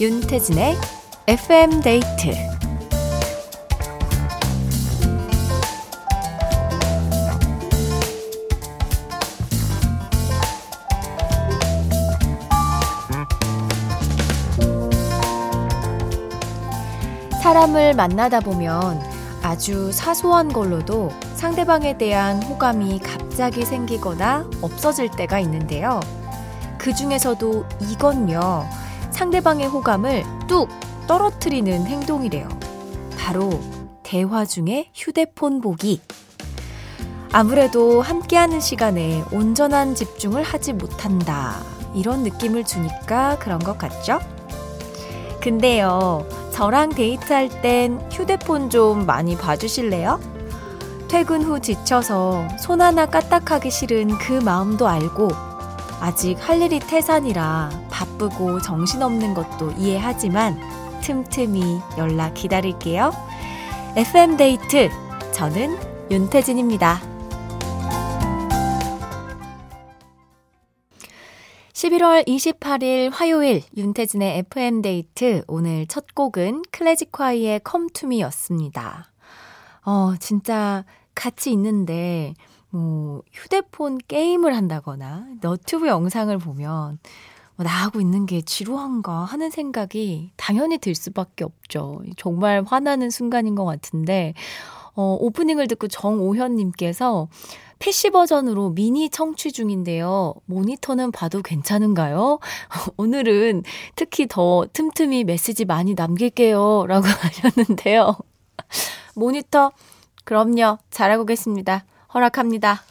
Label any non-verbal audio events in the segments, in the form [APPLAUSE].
윤태진의 FM 데이트 사람을 만나다 보면 아주 사소한 걸로도 상대방에 대한 호감이 갑자기 생기거나 없어질 때가 있는데요. 그 중에서도 이건요, 상대방의 호감을 뚝 떨어뜨리는 행동이래요. 바로 대화 중에 휴대폰 보기. 아무래도 함께하는 시간에 온전한 집중을 하지 못한다. 이런 느낌을 주니까 그런 것 같죠? 근데요, 저랑 데이트할 땐 휴대폰 좀 많이 봐주실래요? 퇴근 후 지쳐서 손 하나 까딱하기 싫은 그 마음도 알고 아직 할 일이 태산이라 바쁘고 정신없는 것도 이해하지만 틈틈이 연락 기다릴게요. FM데이트. 저는 윤태진입니다. 11월 28일 화요일 윤태진의 FM데이트. 오늘 첫 곡은 클래식화이의 컴투미였습니다. 어, 진짜 같이 있는데, 뭐, 휴대폰 게임을 한다거나, 너튜브 영상을 보면, 뭐 나하고 있는 게 지루한가 하는 생각이 당연히 들 수밖에 없죠. 정말 화나는 순간인 것 같은데, 어, 오프닝을 듣고 정오현님께서 PC 버전으로 미니 청취 중인데요. 모니터는 봐도 괜찮은가요? [LAUGHS] 오늘은 특히 더 틈틈이 메시지 많이 남길게요. 라고 [LAUGHS] 하셨는데요. 모니터, 그럼요. 잘하고 계십니다. 허락합니다.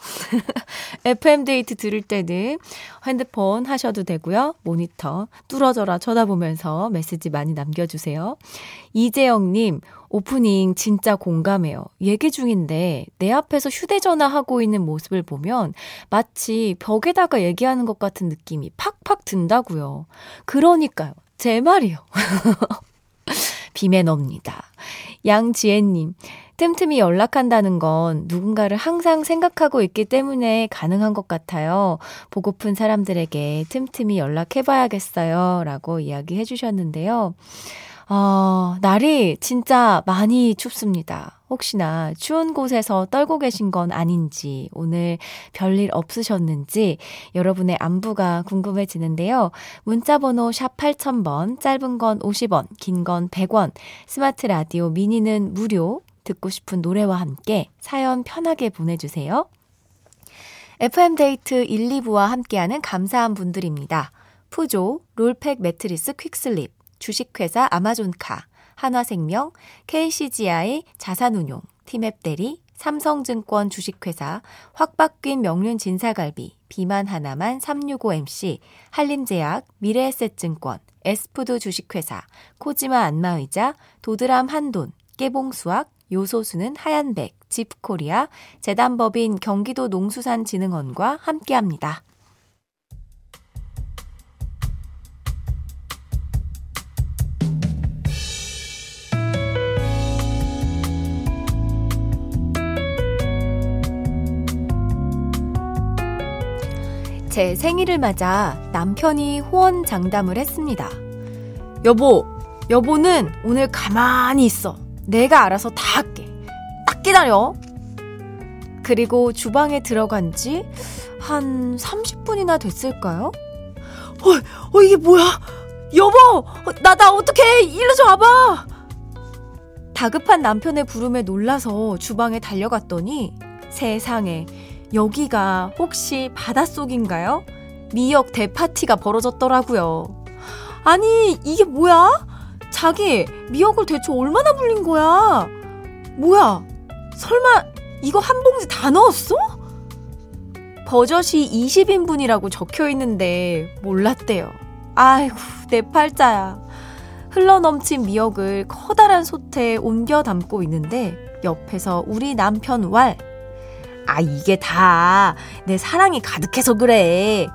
[LAUGHS] FM데이트 들을 때는 핸드폰 하셔도 되고요. 모니터 뚫어져라 쳐다보면서 메시지 많이 남겨주세요. 이재영님, 오프닝 진짜 공감해요. 얘기 중인데 내 앞에서 휴대전화 하고 있는 모습을 보면 마치 벽에다가 얘기하는 것 같은 느낌이 팍팍 든다고요. 그러니까요. 제 말이요. [LAUGHS] 비매너입니다. 양지혜님, 틈틈이 연락한다는 건 누군가를 항상 생각하고 있기 때문에 가능한 것 같아요. 보고픈 사람들에게 틈틈이 연락해봐야겠어요. 라고 이야기해 주셨는데요. 어, 날이 진짜 많이 춥습니다. 혹시나 추운 곳에서 떨고 계신 건 아닌지, 오늘 별일 없으셨는지, 여러분의 안부가 궁금해지는데요. 문자번호 샵 8000번, 짧은 건 50원, 긴 건 100원, 스마트 라디오 미니는 무료, 듣고 싶은 노래와 함께 사연 편하게 보내주세요. FM데이트 1, 2부와 함께하는 감사한 분들입니다. 푸조, 롤팩 매트리스 퀵슬립, 주식회사 아마존카, 한화생명, KCGI 자산운용, 티맵대리, 삼성증권 주식회사, 확바뀐 명륜 진사갈비, 비만 하나만 365MC, 한림제약, 미래에셋증권, 에스푸드 주식회사, 코지마 안마의자, 도드람 한돈, 깨봉수학, 요소수는 하얀백, 집코리아, 재단법인 경기도 농수산진흥원과 함께합니다. 제 생일을 맞아 남편이 호언 장담을 했습니다. 여보, 여보는 오늘 가만히 있어. 내가 알아서 다 할게. 딱 기다려. 그리고 주방에 들어간 지 한 30분이나 됐을까요? 어, 어, 이게 뭐야? 여보! 나, 나 어떡해! 일로 좀 와봐! 다급한 남편의 부름에 놀라서 주방에 달려갔더니 세상에 여기가 혹시 바닷속인가요? 미역 대파티가 벌어졌더라고요. 아니, 이게 뭐야? 자기, 미역을 대체 얼마나 불린 거야? 뭐야? 설마 이거 한 봉지 다 넣었어? 버젓이 20인분이라고 적혀 있는데 몰랐대요. 아이고, 내 팔자야. 흘러넘친 미역을 커다란 솥에 옮겨 담고 있는데 옆에서 우리 남편 왈. 아, 이게 다 내 사랑이 가득해서 그래.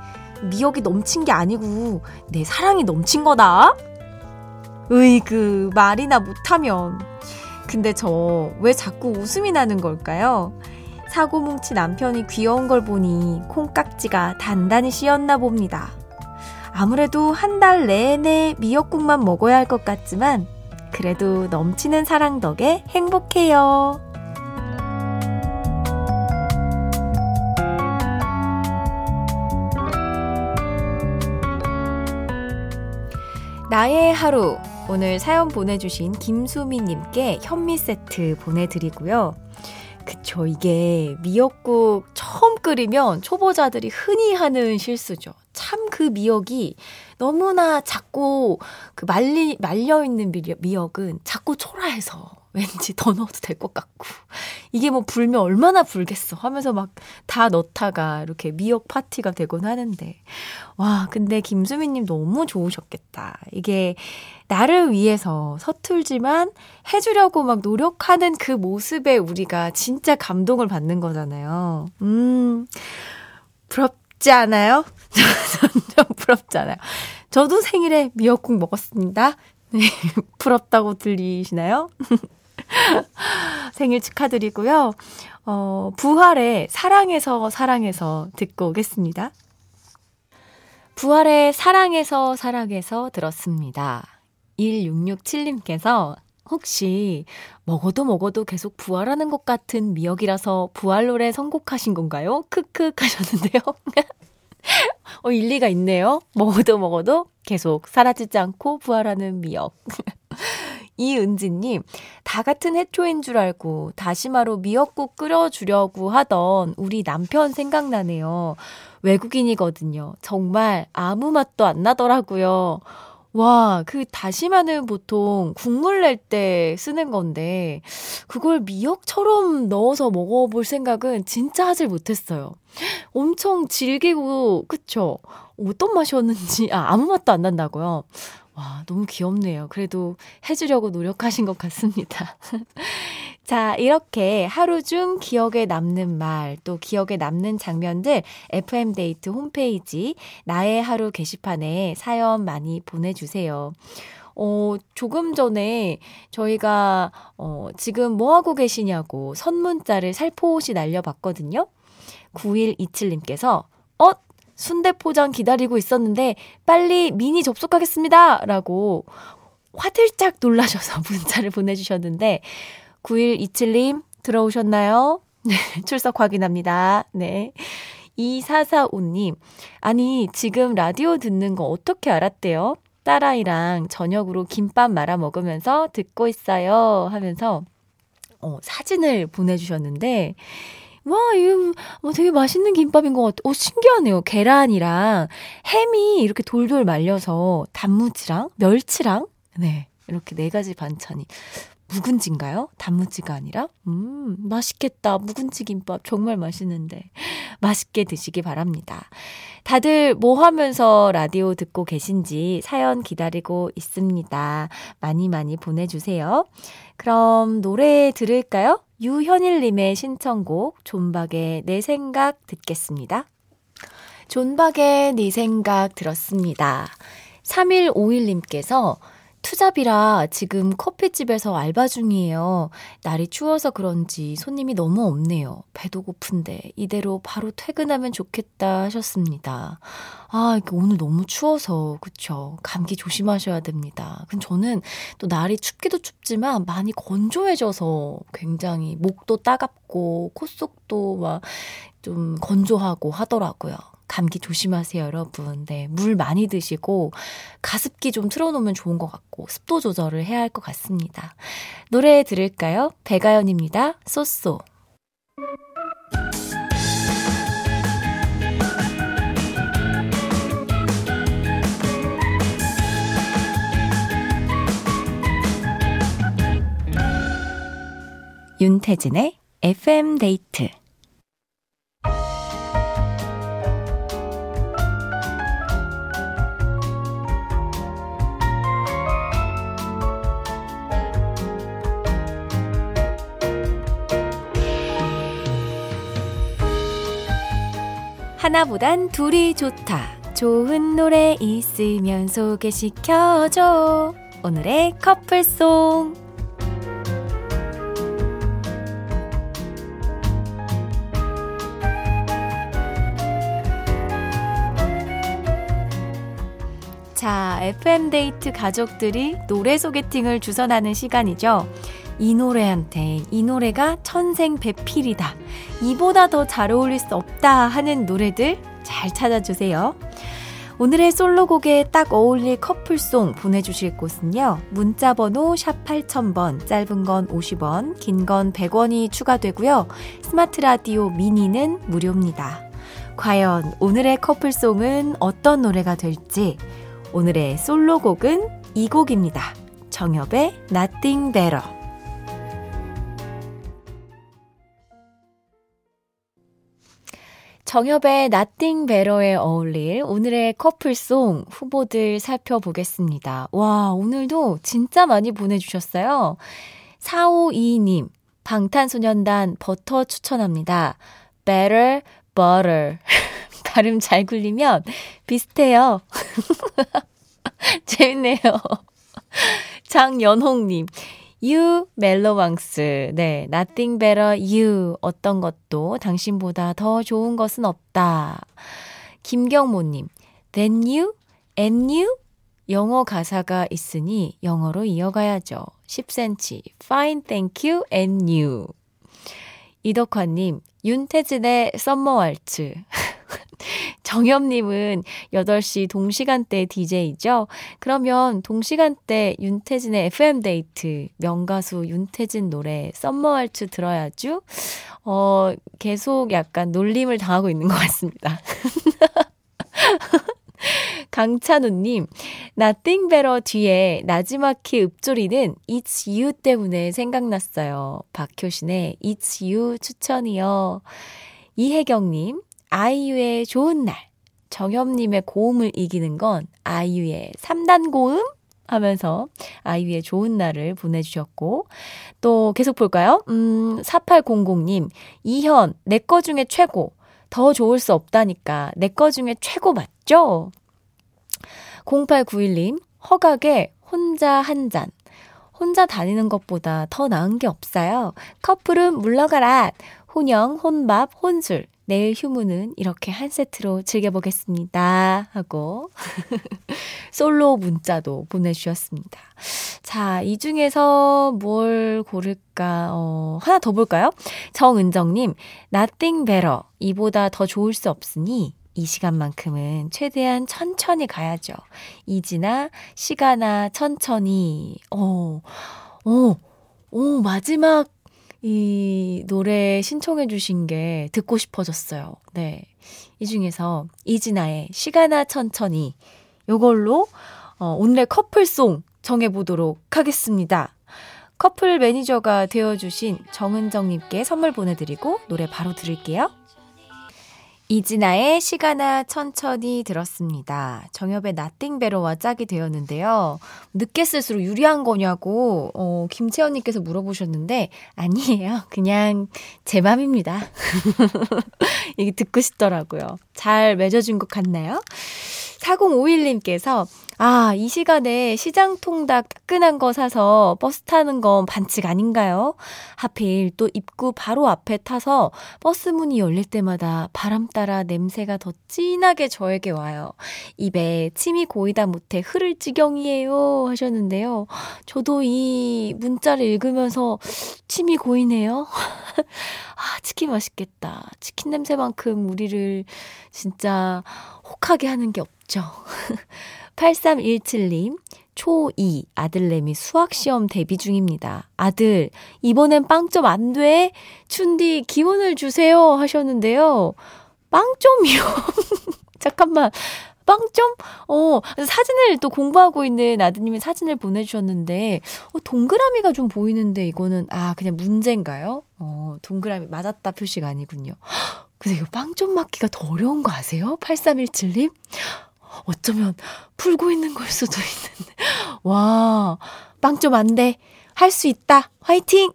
미역이 넘친 게 아니고 내 사랑이 넘친 거다. 으이그, 말이나 못하면. 근데 저 왜 자꾸 웃음이 나는 걸까요? 사고 뭉치 남편이 귀여운 걸 보니 콩깍지가 단단히 씌었나 봅니다. 아무래도 한 달 내내 미역국만 먹어야 할 것 같지만 그래도 넘치는 사랑 덕에 행복해요. 나의 하루. 오늘 사연 보내주신 김수미님께 현미 세트 보내드리고요. 그쵸. 이게 미역국 처음 끓이면 초보자들이 흔히 하는 실수죠. 참 그 미역이 너무나 작고 그 말리, 말려있는 미역은 작고 초라해서 왠지 더 넣어도 될 것 같고. 이게 뭐 불면 얼마나 불겠어 하면서 막 다 넣다가 이렇게 미역 파티가 되곤 하는데. 와, 근데 김수미님 너무 좋으셨겠다. 이게 나를 위해서 서툴지만 해주려고 막 노력하는 그 모습에 우리가 진짜 감동을 받는 거잖아요. 음, 부럽지 않아요? [LAUGHS] 전 부럽지 않아요. 저도 생일에 미역국 먹었습니다. 네, 부럽다고 들리시나요? [LAUGHS] [LAUGHS] 생일 축하드리고요. 어, 부활의 사랑해서 사랑해서 듣고 오겠습니다. 부활의 사랑해서 사랑해서 들었습니다. 1667님께서 혹시 먹어도 먹어도 계속 부활하는 것 같은 미역이라서 부활 노래 선곡하신 건가요? 크크 하셨는데요. [LAUGHS] 어, 일리가 있네요. 먹어도 먹어도 계속 사라지지 않고 부활하는 미역. [LAUGHS] 이은지님, 다 같은 해초인 줄 알고 다시마로 미역국 끓여주려고 하던 우리 남편 생각나네요. 외국인이거든요. 정말 아무 맛도 안 나더라고요. 와, 그 다시마는 보통 국물 낼 때 쓰는 건데, 그걸 미역처럼 넣어서 먹어볼 생각은 진짜 하질 못했어요. 엄청 질기고, 그쵸? 어떤 맛이었는지, 아, 아무 맛도 안 난다고요? 와, 너무 귀엽네요. 그래도 해주려고 노력하신 것 같습니다. [LAUGHS] 자, 이렇게 하루 중 기억에 남는 말, 또 기억에 남는 장면들 FM데이트 홈페이지 나의 하루 게시판에 사연 많이 보내주세요. 어, 조금 전에 저희가, 어, 지금 뭐 하고 계시냐고 선문자를 살포시 날려봤거든요. 9127님께서, 어? 순대 포장 기다리고 있었는데 빨리 미니 접속하겠습니다. 라고 화들짝 놀라셔서 [LAUGHS] 문자를 보내주셨는데 9127님 들어오셨나요? [LAUGHS] 네, 출석 확인합니다. 네. 2445님, 아니, 지금 라디오 듣는 거 어떻게 알았대요? 딸아이랑 저녁으로 김밥 말아 먹으면서 듣고 있어요. 하면서, 어, 사진을 보내주셨는데, 와, 이거 뭐 되게 맛있는 김밥인 것 같아. 어, 신기하네요. 계란이랑 햄이 이렇게 돌돌 말려서 단무지랑 멸치랑 네, 이렇게 네 가지 반찬이 묵은지인가요? 단무지가 아니라? 음, 맛있겠다. 묵은지 김밥 정말 맛있는데. 맛있게 드시기 바랍니다. 다들 뭐 하면서 라디오 듣고 계신지 사연 기다리고 있습니다. 많이 많이 보내주세요. 그럼 노래 들을까요? 유현일님의 신청곡 존박의 내 생각 듣겠습니다. 존박의 네 생각 들었습니다. 3151님께서 투잡이라 지금 커피집에서 알바 중이에요. 날이 추워서 그런지 손님이 너무 없네요. 배도 고픈데 이대로 바로 퇴근하면 좋겠다 하셨습니다. 아, 오늘 너무 추워서 그쵸. 감기 조심하셔야 됩니다. 근데 저는 또 날이 춥기도 춥지만 많이 건조해져서 굉장히 목도 따갑고 콧속도 막 좀 건조하고 하더라고요. 감기 조심하세요, 여러분. 네, 물 많이 드시고 가습기 좀 틀어놓으면 좋은 것 같고 습도 조절을 해야 할 것 같습니다. 노래 들을까요? 배가연입니다. 쏘쏘. 윤태진의 FM 데이트 하나보단 둘이 좋다. 좋은 노래 있으면 소개시켜줘. 오늘의 커플송. 자, FM데이트 가족들이 노래 소개팅을 주선하는 시간이죠. 이 노래한테 이 노래가 천생 배필이다. 이보다 더 잘 어울릴 수 없다 하는 노래들 잘 찾아주세요. 오늘의 솔로곡에 딱 어울릴 커플송 보내주실 곳은요. 문자번호 샵 8000번, 짧은 건 50원, 긴 건 100원이 추가되고요. 스마트 라디오 미니는 무료입니다. 과연 오늘의 커플송은 어떤 노래가 될지, 오늘의 솔로곡은 이 곡입니다. 정엽의 Nothing Better. 정엽의 Nothing Better에 어울릴 오늘의 커플송 후보들 살펴보겠습니다. 와, 오늘도 진짜 많이 보내주셨어요. 4522님, 방탄소년단 버터 추천합니다. Better, butter. [LAUGHS] 발음 잘 굴리면 비슷해요. [LAUGHS] 재밌네요. 장연홍님, You 멜로망스. 네, Nothing better you. 어떤 것도 당신보다 더 좋은 것은 없다. 김경모님, Then you and you. 영어 가사가 있으니 영어로 이어가야죠. 10cm. Fine, thank you and you. 이덕화님, 윤태진의 썸머 왈츠. [LAUGHS] [LAUGHS] 정엽님은 8시 동시간대 DJ죠? 그러면 동시간대 윤태진의 FM데이트, 명가수 윤태진 노래, 썸머왈츠 들어야죠? 어, 계속 약간 놀림을 당하고 있는 것 같습니다. [LAUGHS] 강찬우님, Nothing Better 뒤에 나지막히 읊조리는 It's You 때문에 생각났어요. 박효신의 It's You 추천이요. 이혜경님, 아이유의 좋은 날. 정엽님의 고음을 이기는 건 아이유의 3단 고음? 하면서 아이유의 좋은 날을 보내주셨고, 또 계속 볼까요? 음, 4800님, 이현, 내 거 중에 최고. 더 좋을 수 없다니까. 내 거 중에 최고 맞죠? 0891님, 허각의 혼자 한 잔. 혼자 다니는 것보다 더 나은 게 없어요. 커플은 물러가라. 혼영, 혼밥, 혼술. 내일 휴무는 이렇게 한 세트로 즐겨보겠습니다. 하고 [LAUGHS] 솔로 문자도 보내주셨습니다. 자, 이 중에서 뭘 고를까? 어, 하나 더 볼까요? 정은정님, Nothing better. 이보다 더 좋을 수 없으니 이 시간만큼은 최대한 천천히 가야죠. 이지나 시간아 천천히. 어, 어, 오, 마지막 이 노래 신청해 주신 게 듣고 싶어졌어요. 네. 이 중에서 이진아의 시간아 천천히 요걸로 어, 오늘의 커플송 정해 보도록 하겠습니다. 커플 매니저가 되어주신 정은정님께 선물 보내드리고 노래 바로 들을게요. 이진아의 시간아 천천히 들었습니다. 정엽의 Nothing Better와 짝이 되었는데요. 늦게 쓸수록 유리한 거냐고, 어, 김채연님께서 물어보셨는데, 아니에요. [LAUGHS] 그냥 제 맘입니다. [LAUGHS] 이게 듣고 싶더라고요. 잘 맺어준 것 같나요? 4051님께서 아, 이 시간에 시장 통닭 따끈한 거 사서 버스 타는 건 반칙 아닌가요? 하필 또 입구 바로 앞에 타서 버스 문이 열릴 때마다 바람 따라 냄새가 더 진하게 저에게 와요. 입에 침이 고이다 못해 흐를 지경이에요. 하셨는데요. 저도 이 문자를 읽으면서 침이 고이네요. [LAUGHS] 아, 치킨 맛있겠다. 치킨 냄새만큼 우리를 진짜 혹하게 하는 게 없죠. [LAUGHS] 8317님, 초2 아들내미 수학시험 대비 중입니다. 아들, 이번엔 빵점 안 돼? 춘디, 기운을 주세요. 하셨는데요. 빵점이요? [LAUGHS] 잠깐만. 빵점? 어, 사진을 또 공부하고 있는 아드님이 사진을 보내주셨는데, 어, 동그라미가 좀 보이는데, 이거는, 아, 그냥 문제인가요? 어, 동그라미 맞았다 표시가 아니군요. [GASPS] 근데 이거 빵점 맞기가 더 어려운 거 아세요? 8317님? 어쩌면 풀고 있는 걸 수도 있는데. [LAUGHS] 와, 빵 좀 안 돼. 할 수 있다. 화이팅!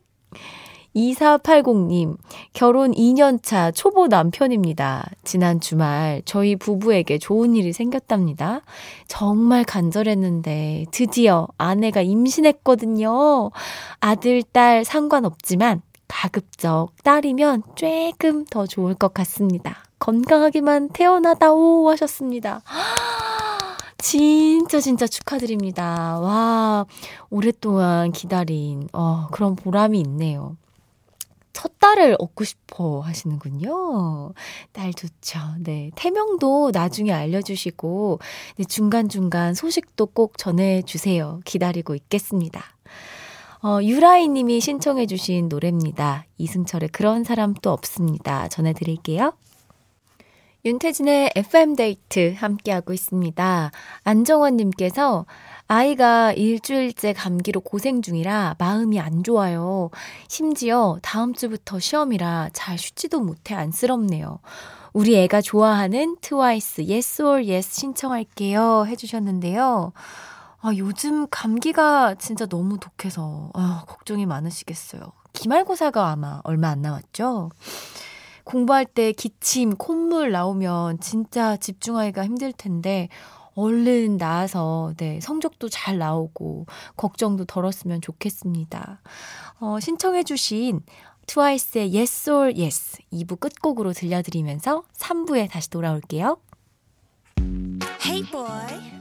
2480님, 결혼 2년차 초보 남편입니다. 지난 주말 저희 부부에게 좋은 일이 생겼답니다. 정말 간절했는데 드디어 아내가 임신했거든요. 아들, 딸 상관없지만 가급적 딸이면 조금 더 좋을 것 같습니다. 건강하게만 태어나다오 하셨습니다. [GASPS] 진짜 진짜 축하드립니다. 와, 오랫동안 기다린, 어, 그런 보람이 있네요. 첫 딸을 얻고 싶어 하시는군요. 딸 좋죠. 네. 태명도 나중에 알려주시고, 네, 중간중간 소식도 꼭 전해주세요. 기다리고 있겠습니다. 어, 유라이 님이 신청해주신 노래입니다. 이승철의 그런 사람 또 없습니다. 전해드릴게요. 윤태진의 FM데이트 함께하고 있습니다. 안정원님께서 아이가 일주일째 감기로 고생 중이라 마음이 안 좋아요. 심지어 다음 주부터 시험이라 잘 쉬지도 못해 안쓰럽네요. 우리 애가 좋아하는 트와이스 Yes or Yes 신청할게요 해주셨는데요. 아, 요즘 감기가 진짜 너무 독해서 아, 걱정이 많으시겠어요. 기말고사가 아마 얼마 안 남았죠? 공부할 때 기침, 콧물 나오면 진짜 집중하기가 힘들 텐데 얼른 나와서 네, 성적도 잘 나오고 걱정도 덜었으면 좋겠습니다. 어, 신청해 주신 트와이스의 Yes or Yes 2부 끝곡으로 들려드리면서 3부에 다시 돌아올게요. Hey boy